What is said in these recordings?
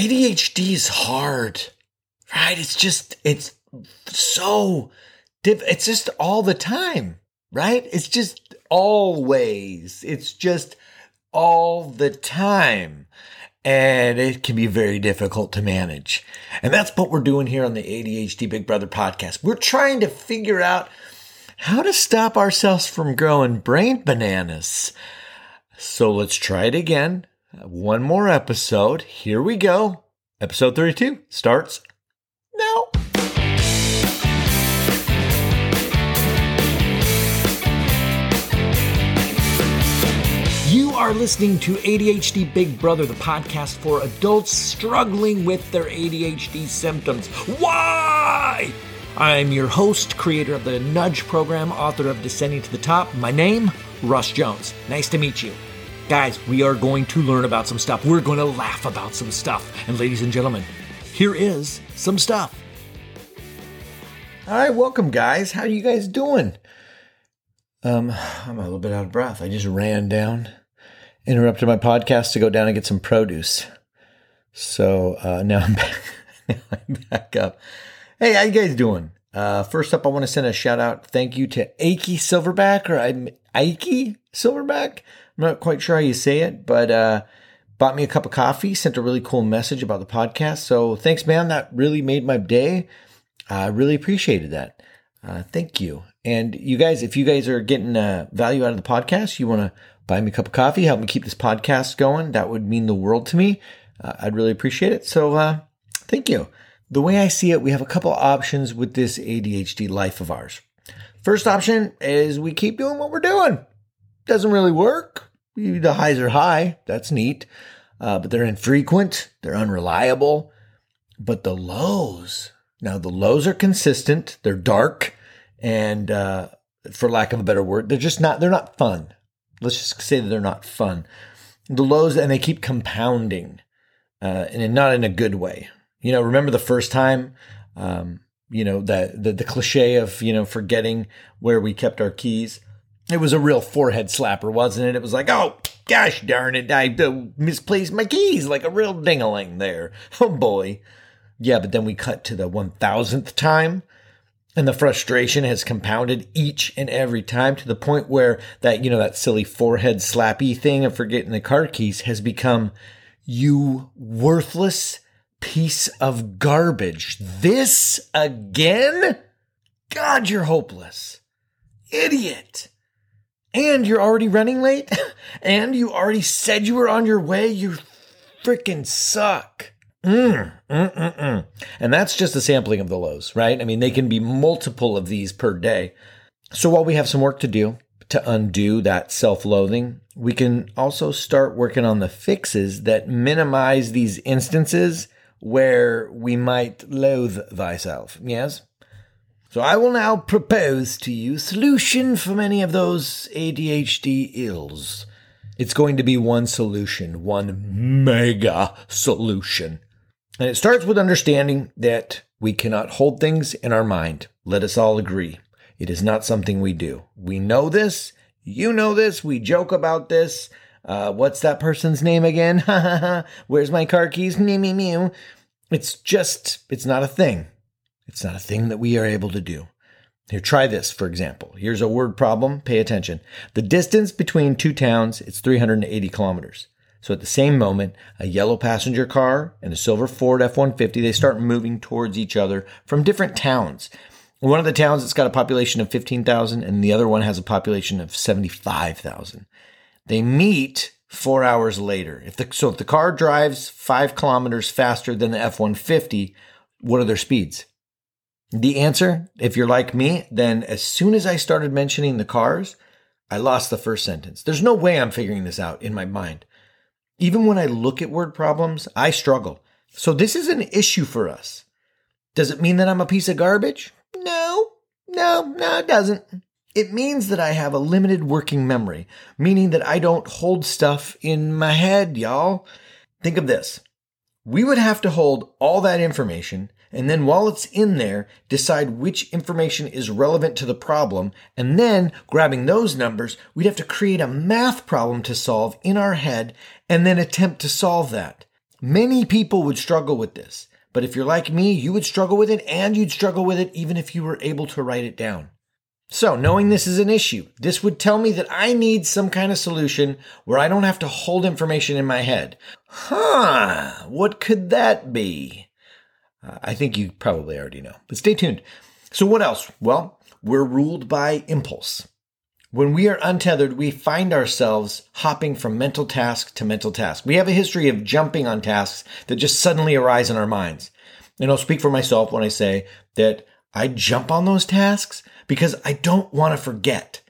ADHD is hard, right? It's just, it's so, diff- it's just all the time, right? It's just always, it's just all the time. And it can be very difficult to manage. And that's what we're doing here on the ADHD Big Brother podcast. We're trying to figure out how to stop ourselves from growing brain bananas. So let's try it again. One more episode. Here we go. Episode 32 starts now. You are listening to ADHD Big Brother, the podcast for adults struggling with their ADHD symptoms. Why? I'm your host, creator of the Nudge program, author of Descending to the Top. My name, Russ Jones. Nice to meet you. Guys, we are going to learn about some stuff. We're going to laugh about some stuff. And ladies and gentlemen, here is some stuff. All right, welcome guys. How are you guys doing? Um, I'm a little bit out of breath. I just ran down, interrupted my podcast to go down and get some produce. So uh, now I'm back. I'm back up. Hey, how you guys doing? Uh, first up, I want to send a shout out, thank you to Aiki Silverback or I'm Aiki Silverback. I'm not quite sure how you say it, but uh, bought me a cup of coffee, sent a really cool message about the podcast. So thanks, man. That really made my day. I really appreciated that. Uh, thank you. And you guys, if you guys are getting uh, value out of the podcast, you want to buy me a cup of coffee, help me keep this podcast going. That would mean the world to me. Uh, I'd really appreciate it. So uh, thank you. The way I see it, we have a couple options with this ADHD life of ours. First option is we keep doing what we're doing. Doesn't really work. The highs are high. That's neat. Uh, but they're infrequent. They're unreliable. But the lows, now the lows are consistent. They're dark and uh, for lack of a better word, they're just not they're not fun. Let's just say that they're not fun. The lows and they keep compounding, uh, and not in a good way. You know, remember the first time, um, you know that the, the cliche of you know forgetting where we kept our keys. It was a real forehead slapper, wasn't it? It was like, oh gosh darn it, I uh, misplaced my keys, like a real dingaling there. Oh boy, yeah. But then we cut to the one thousandth time and the frustration has compounded each and every time to the point where that, you know, that silly forehead slappy thing of forgetting the car keys has become you worthless piece of garbage. This again? God, you're hopeless. Idiot. And you're already running late? and you already said you were on your way? You freaking suck. Mm, mm, mm, mm, and that's just a sampling of the lows, right? I mean, they can be multiple of these per day. So while we have some work to do to undo that self loathing, we can also start working on the fixes that minimize these instances where we might loathe thyself. Yes? So I will now propose to you solution for many of those ADHD ills. It's going to be one solution, one mega solution. And it starts with understanding that we cannot hold things in our mind. Let us all agree. It is not something we do. We know this. You know this. We joke about this. Uh, what's that person's name again? Where's my car keys? Me, me, me. It's just, it's not a thing. It's not a thing that we are able to do. Here, try this, for example. Here's a word problem. Pay attention. The distance between two towns, is 380 kilometers. So at the same moment, a yellow passenger car and a silver Ford F-150, they start moving towards each other from different towns. One of the towns, it's got a population of 15,000 and the other one has a population of 75,000. They meet four hours later. If the, so if the car drives five kilometers faster than the F-150, what are their speeds? The answer, if you're like me, then as soon as I started mentioning the cars, I lost the first sentence. There's no way I'm figuring this out in my mind. Even when I look at word problems, I struggle. So this is an issue for us. Does it mean that I'm a piece of garbage? No, no, no, it doesn't. It means that I have a limited working memory, meaning that I don't hold stuff in my head, y'all. Think of this. We would have to hold all that information and then while it's in there, decide which information is relevant to the problem, and then grabbing those numbers, we'd have to create a math problem to solve in our head and then attempt to solve that. Many people would struggle with this, but if you're like me, you would struggle with it and you'd struggle with it even if you were able to write it down. So, knowing this is an issue, this would tell me that I need some kind of solution where I don't have to hold information in my head. Huh, what could that be? Uh, I think you probably already know, but stay tuned. So, what else? Well, we're ruled by impulse. When we are untethered, we find ourselves hopping from mental task to mental task. We have a history of jumping on tasks that just suddenly arise in our minds. And I'll speak for myself when I say that I jump on those tasks because I don't want to forget.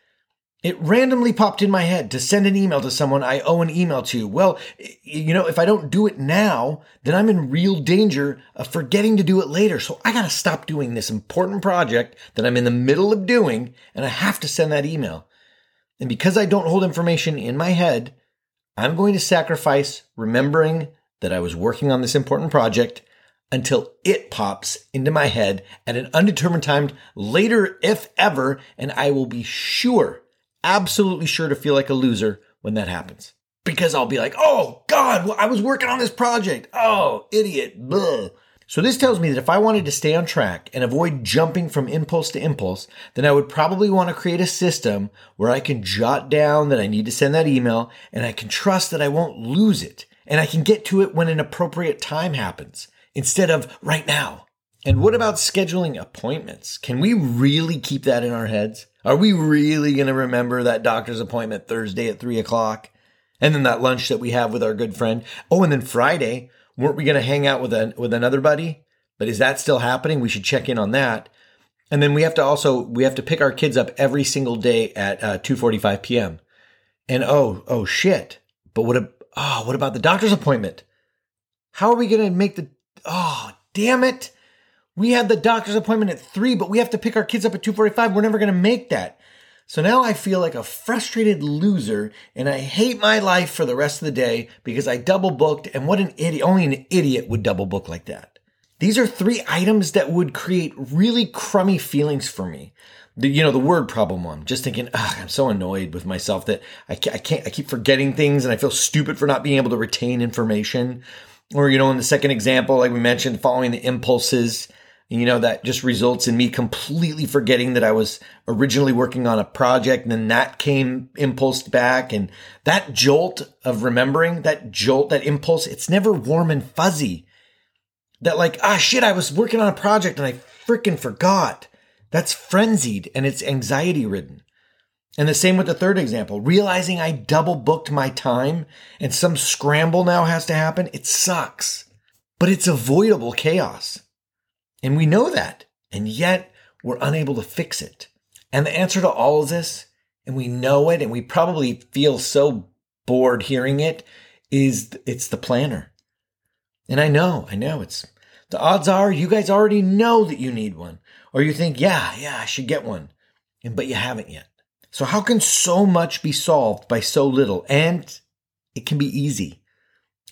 It randomly popped in my head to send an email to someone I owe an email to. Well, you know, if I don't do it now, then I'm in real danger of forgetting to do it later. So I got to stop doing this important project that I'm in the middle of doing and I have to send that email. And because I don't hold information in my head, I'm going to sacrifice remembering that I was working on this important project until it pops into my head at an undetermined time later, if ever, and I will be sure, absolutely sure to feel like a loser when that happens. Because I'll be like, oh God, I was working on this project. Oh, idiot. Blah. So this tells me that if I wanted to stay on track and avoid jumping from impulse to impulse, then I would probably want to create a system where I can jot down that I need to send that email and I can trust that I won't lose it and I can get to it when an appropriate time happens instead of right now. And what about scheduling appointments? Can we really keep that in our heads? Are we really going to remember that doctor's appointment Thursday at three o'clock? And then that lunch that we have with our good friend. Oh, and then Friday, weren't we going to hang out with a, with another buddy? But is that still happening? We should check in on that. And then we have to also we have to pick our kids up every single day at uh, 2:45 p.m. And oh oh shit! But what a, oh what about the doctor's appointment? How are we going to make the oh damn it? We had the doctor's appointment at three, but we have to pick our kids up at 2:45. We're never going to make that. So now I feel like a frustrated loser and I hate my life for the rest of the day because I double booked and what an idiot, only an idiot would double book like that. These are three items that would create really crummy feelings for me. The, you know, the word problem one, just thinking, I'm so annoyed with myself that I can't, I can't, I keep forgetting things and I feel stupid for not being able to retain information. Or, you know, in the second example, like we mentioned, following the impulses you know, that just results in me completely forgetting that I was originally working on a project and then that came impulsed back. And that jolt of remembering, that jolt, that impulse, it's never warm and fuzzy. That like, ah, shit, I was working on a project and I freaking forgot. That's frenzied and it's anxiety ridden. And the same with the third example, realizing I double booked my time and some scramble now has to happen. It sucks, but it's avoidable chaos. And we know that. And yet we're unable to fix it. And the answer to all of this, and we know it, and we probably feel so bored hearing it, is it's the planner. And I know, I know it's the odds are you guys already know that you need one, or you think, yeah, yeah, I should get one, and but you haven't yet. So how can so much be solved by so little? And it can be easy.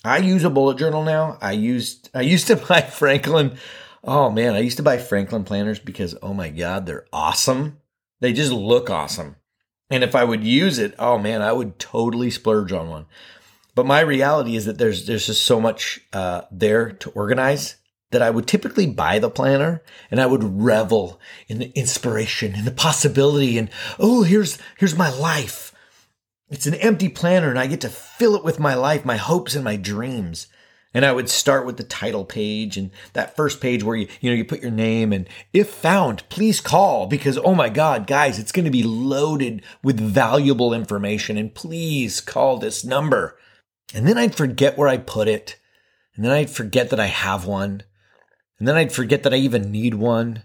I use a bullet journal now. I used I used to buy Franklin Oh man, I used to buy Franklin planners because oh my god, they're awesome. They just look awesome. And if I would use it, oh man, I would totally splurge on one. But my reality is that there's there's just so much uh, there to organize that I would typically buy the planner and I would revel in the inspiration and the possibility and oh here's here's my life. It's an empty planner and I get to fill it with my life, my hopes and my dreams. And I would start with the title page and that first page where you, you know, you put your name and if found, please call because, oh my God, guys, it's going to be loaded with valuable information and please call this number. And then I'd forget where I put it. And then I'd forget that I have one. And then I'd forget that I even need one.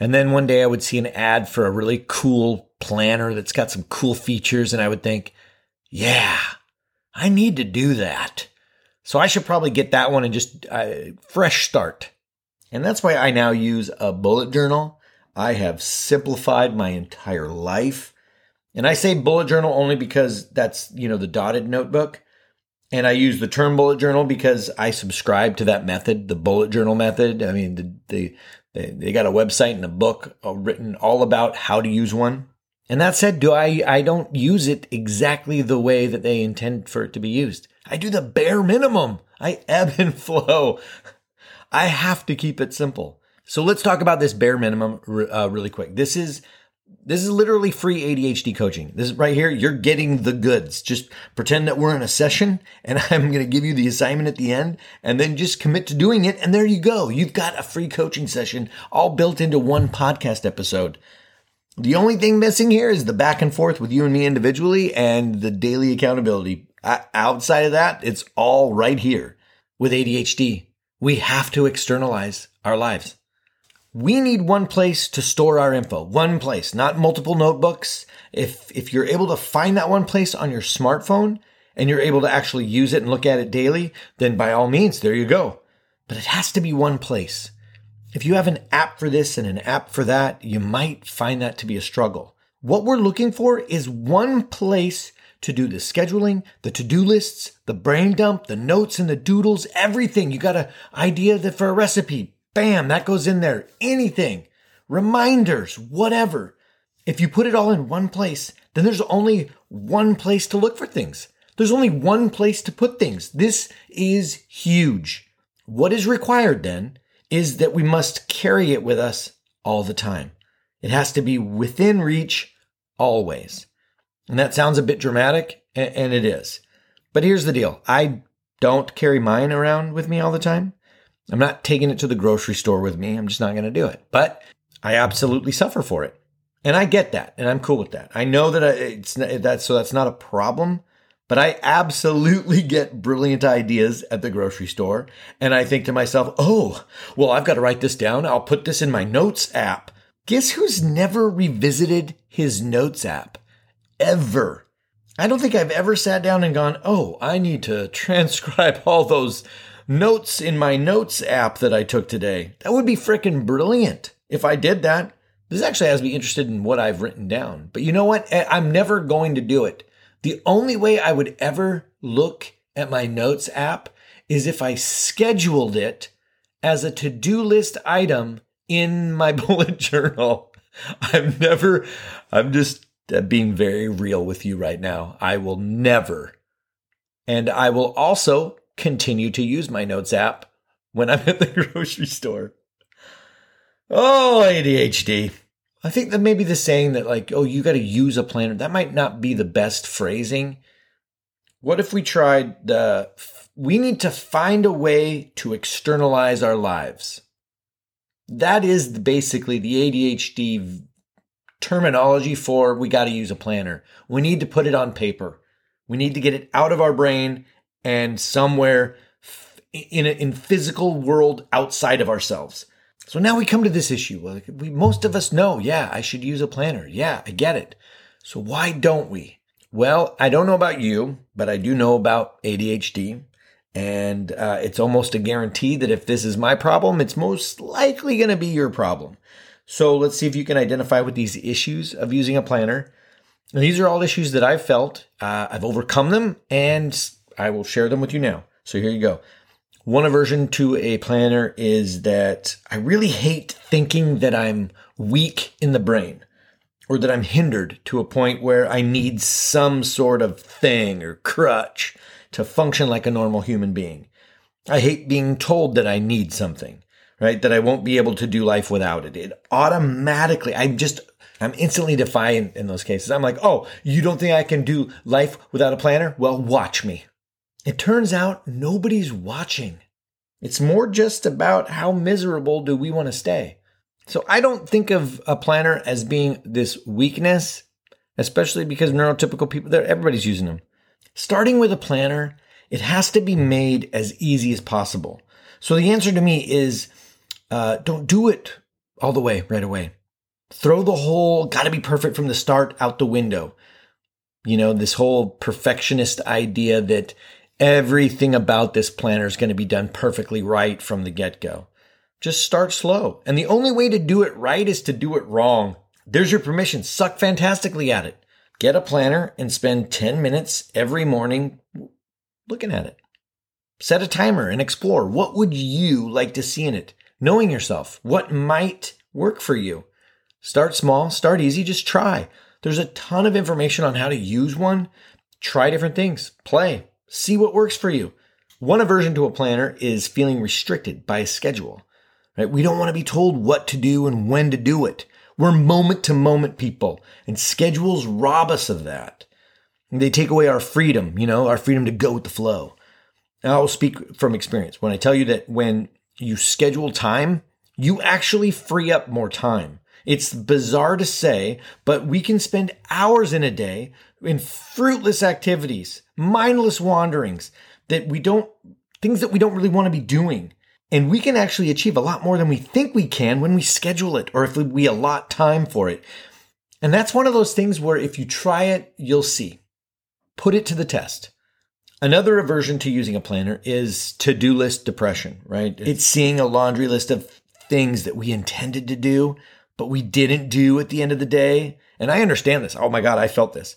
And then one day I would see an ad for a really cool planner that's got some cool features. And I would think, yeah, I need to do that. So I should probably get that one and just uh, fresh start. And that's why I now use a bullet journal. I have simplified my entire life. And I say bullet journal only because that's, you know, the dotted notebook. And I use the term bullet journal because I subscribe to that method, the bullet journal method. I mean, the, the, they, they got a website and a book written all about how to use one. And that said, do I, I don't use it exactly the way that they intend for it to be used. I do the bare minimum. I ebb and flow. I have to keep it simple. So let's talk about this bare minimum uh, really quick. This is this is literally free ADHD coaching. This is right here. You're getting the goods. Just pretend that we're in a session and I'm going to give you the assignment at the end and then just commit to doing it. And there you go. You've got a free coaching session all built into one podcast episode. The only thing missing here is the back and forth with you and me individually and the daily accountability. Uh, outside of that, it's all right here. With ADHD, we have to externalize our lives. We need one place to store our info, one place, not multiple notebooks. If, if you're able to find that one place on your smartphone and you're able to actually use it and look at it daily, then by all means, there you go. But it has to be one place. If you have an app for this and an app for that, you might find that to be a struggle. What we're looking for is one place to do the scheduling, the to-do lists, the brain dump, the notes and the doodles, everything. You got an idea that for a recipe, Bam, that goes in there. Anything, reminders, whatever. If you put it all in one place, then there's only one place to look for things. There's only one place to put things. This is huge. What is required then is that we must carry it with us all the time. It has to be within reach always. And that sounds a bit dramatic, and it is. But here's the deal I don't carry mine around with me all the time. I'm not taking it to the grocery store with me. I'm just not going to do it. But I absolutely suffer for it. And I get that. And I'm cool with that. I know that it's that, so that's not a problem. But I absolutely get brilliant ideas at the grocery store. And I think to myself, oh, well, I've got to write this down. I'll put this in my notes app. Guess who's never revisited his notes app? Ever. I don't think I've ever sat down and gone, oh, I need to transcribe all those notes in my notes app that I took today. That would be freaking brilliant if I did that. This actually has me interested in what I've written down. But you know what? I'm never going to do it. The only way I would ever look at my notes app is if I scheduled it as a to do list item in my bullet journal. I've never, I'm just Uh, being very real with you right now. I will never. And I will also continue to use my notes app when I'm at the grocery store. Oh, ADHD. I think that maybe the saying that, like, oh, you got to use a planner, that might not be the best phrasing. What if we tried the, we need to find a way to externalize our lives? That is basically the ADHD terminology for we got to use a planner. We need to put it on paper. We need to get it out of our brain and somewhere in a in physical world outside of ourselves. So now we come to this issue. We most of us know, yeah, I should use a planner. Yeah, I get it. So why don't we? Well, I don't know about you, but I do know about ADHD. And uh, it's almost a guarantee that if this is my problem, it's most likely going to be your problem. So let's see if you can identify with these issues of using a planner. And these are all issues that I've felt. Uh, I've overcome them, and I will share them with you now. So here you go. One aversion to a planner is that I really hate thinking that I'm weak in the brain or that I'm hindered to a point where I need some sort of thing or crutch to function like a normal human being. I hate being told that I need something, right? That I won't be able to do life without it. It automatically, I'm just, I'm instantly defiant in those cases. I'm like, oh, you don't think I can do life without a planner? Well, watch me. It turns out nobody's watching. It's more just about how miserable do we want to stay. So I don't think of a planner as being this weakness, especially because neurotypical people, there everybody's using them. Starting with a planner, it has to be made as easy as possible. So the answer to me is uh, don't do it all the way right away. Throw the whole got to be perfect from the start out the window. You know, this whole perfectionist idea that everything about this planner is going to be done perfectly right from the get go. Just start slow. And the only way to do it right is to do it wrong. There's your permission. Suck fantastically at it. Get a planner and spend 10 minutes every morning looking at it. Set a timer and explore. What would you like to see in it? Knowing yourself. What might work for you? Start small, start easy, just try. There's a ton of information on how to use one. Try different things. Play. See what works for you. One aversion to a planner is feeling restricted by a schedule. Right? We don't want to be told what to do and when to do it. We're moment to moment people, and schedules rob us of that. They take away our freedom, you know, our freedom to go with the flow. And I will speak from experience when I tell you that when you schedule time, you actually free up more time. It's bizarre to say, but we can spend hours in a day in fruitless activities, mindless wanderings that we don't, things that we don't really want to be doing. And we can actually achieve a lot more than we think we can when we schedule it or if we allot time for it. And that's one of those things where if you try it, you'll see. Put it to the test. Another aversion to using a planner is to do list depression, right? It's seeing a laundry list of things that we intended to do, but we didn't do at the end of the day. And I understand this. Oh my God, I felt this.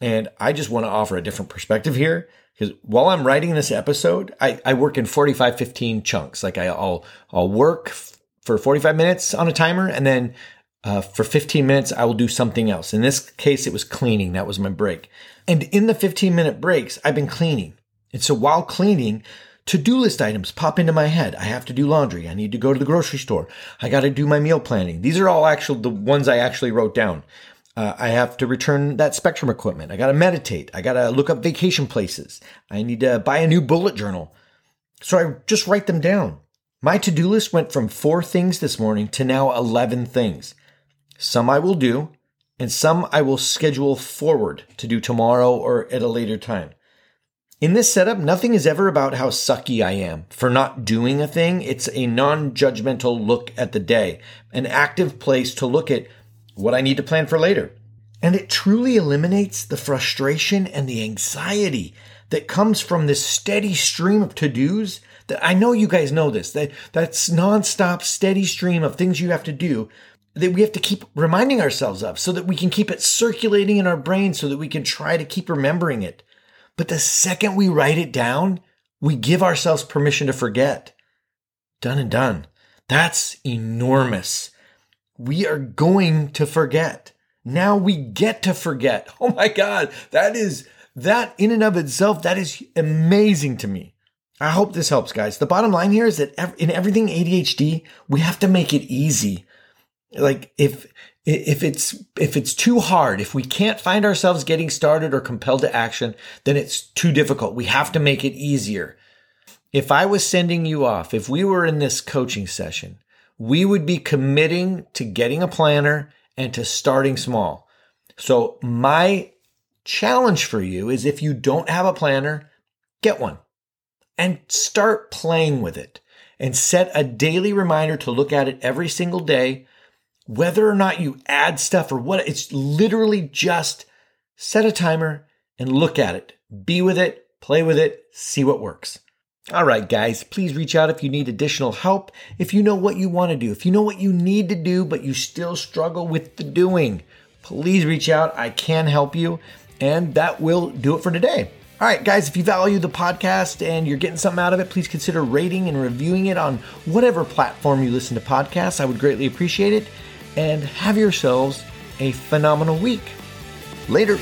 And I just want to offer a different perspective here because while I'm writing this episode, I, I work in 45, 15 chunks. Like I, will I'll work f- for 45 minutes on a timer and then uh, for 15 minutes, I will do something else. In this case, it was cleaning. That was my break. And in the 15 minute breaks, I've been cleaning. And so while cleaning, to-do list items pop into my head. I have to do laundry. I need to go to the grocery store. I got to do my meal planning. These are all actually the ones I actually wrote down. Uh, I have to return that Spectrum equipment. I got to meditate. I got to look up vacation places. I need to buy a new bullet journal. So I just write them down. My to do list went from four things this morning to now 11 things. Some I will do, and some I will schedule forward to do tomorrow or at a later time. In this setup, nothing is ever about how sucky I am for not doing a thing. It's a non judgmental look at the day, an active place to look at what I need to plan for later. And it truly eliminates the frustration and the anxiety that comes from this steady stream of to-dos that I know you guys know this, that that's nonstop steady stream of things you have to do that we have to keep reminding ourselves of so that we can keep it circulating in our brain so that we can try to keep remembering it. But the second we write it down, we give ourselves permission to forget. Done and done. That's enormous we are going to forget. Now we get to forget. Oh my God. That is, that in and of itself, that is amazing to me. I hope this helps, guys. The bottom line here is that in everything ADHD, we have to make it easy. Like if, if it's, if it's too hard, if we can't find ourselves getting started or compelled to action, then it's too difficult. We have to make it easier. If I was sending you off, if we were in this coaching session we would be committing to getting a planner and to starting small. So my challenge for you is if you don't have a planner, get one and start playing with it and set a daily reminder to look at it every single day. Whether or not you add stuff or what, it's literally just set a timer and look at it. Be with it, play with it, see what works. All right, guys, please reach out if you need additional help. If you know what you want to do, if you know what you need to do, but you still struggle with the doing, please reach out. I can help you. And that will do it for today. All right, guys, if you value the podcast and you're getting something out of it, please consider rating and reviewing it on whatever platform you listen to podcasts. I would greatly appreciate it. And have yourselves a phenomenal week. Later.